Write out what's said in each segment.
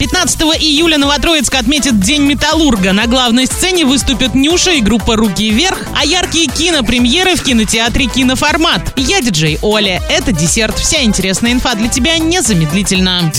15 июля Новотроицк отметит День Металлурга. На главной сцене выступят Нюша и группа «Руки вверх», а яркие кинопремьеры в кинотеатре «Киноформат». Я диджей Оля. Это десерт. Вся интересная инфа для тебя незамедлительно.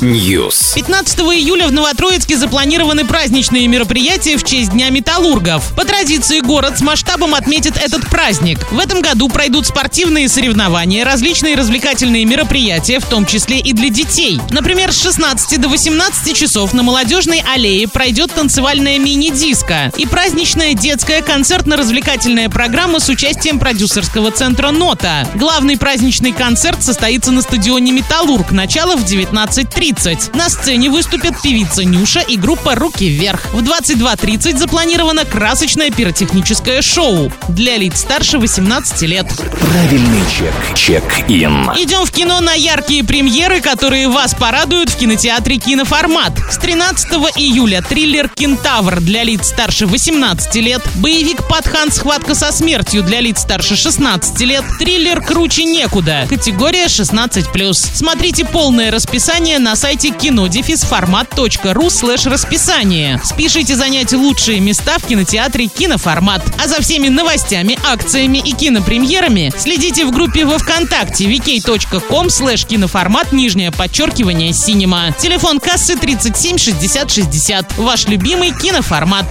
News. 15 июля в Новотроицке запланированы праздничные мероприятия в честь Дня Металлургов. По традиции город с масштабом отметит этот праздник. В этом году пройдут спортивные соревнования, различные развлекательные мероприятия, в том числе и для детей. Например, с 16 до 18 часов на Молодежной аллее пройдет танцевальная мини-диско и праздничная детская концертно-развлекательная программа с участием продюсерского центра «Нота». Главный праздничный концерт состоится на стадионе «Металлург». Начало в 19.30. На сцене выступят певица Нюша и группа «Руки вверх». В 22.30 запланировано красочное пиротехническое шоу для лиц старше 18 лет. Правильный чек. Чек-ин. Идем в кино на яркие премьеры, которые вас порадуют в кинотеатре «Киноформат». С 13 июля триллер «Кентавр» для лиц старше 18 лет, боевик «Патхан. Схватка со смертью» для лиц старше 16 лет, триллер «Круче некуда», категория 16+. Смотрите полное расписание на сайте кинодефисформат.ру слэш расписание. Спешите занять лучшие места в кинотеатре «Киноформат». А за всеми новостями, акциями и кинопремьерами следите в группе во Вконтакте vk.com слэш киноформат нижнее подчеркивание cinema. Телефон кассы 37 60 60. Ваш любимый киноформат.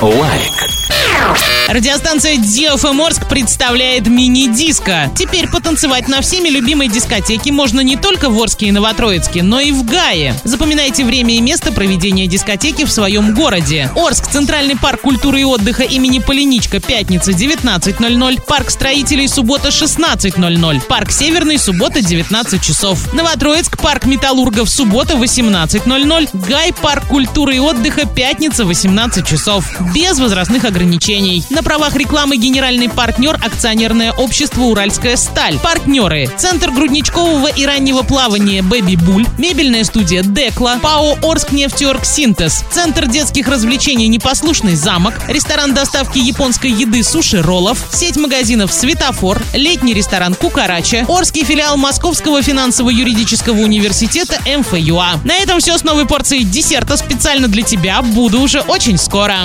Лайк. Радиостанция DFM Орск представляет мини-диско. Теперь потанцевать на всеми любимой дискотеке можно не только в Орске и Новотроицке, но и в Гае. Запоминайте время и место проведения дискотеки в своем городе. Орск, Центральный парк культуры и отдыха имени Поляничко, пятница 19.00, парк строителей, суббота 16.00, парк Северный, суббота 19 часов. Новотроицк, парк металлургов, суббота 18.00, Гай, парк культуры и отдыха, пятница 18 часов. Без возрастных ограничений. На правах рекламы генеральный партнер акционерное общество «Уральская сталь». Партнеры. Центр грудничкового и раннего плавания «Бэби Буль», мебельная студия «Декла», ПАО «Орск нефтеорг Синтез», Центр детских развлечений «Непослушный замок», ресторан доставки японской еды «Суши Роллов», сеть магазинов «Светофор», летний ресторан «Кукарача», Орский филиал Московского финансово-юридического университета МФЮА. На этом все с новой порцией десерта специально для тебя. Буду уже очень скоро.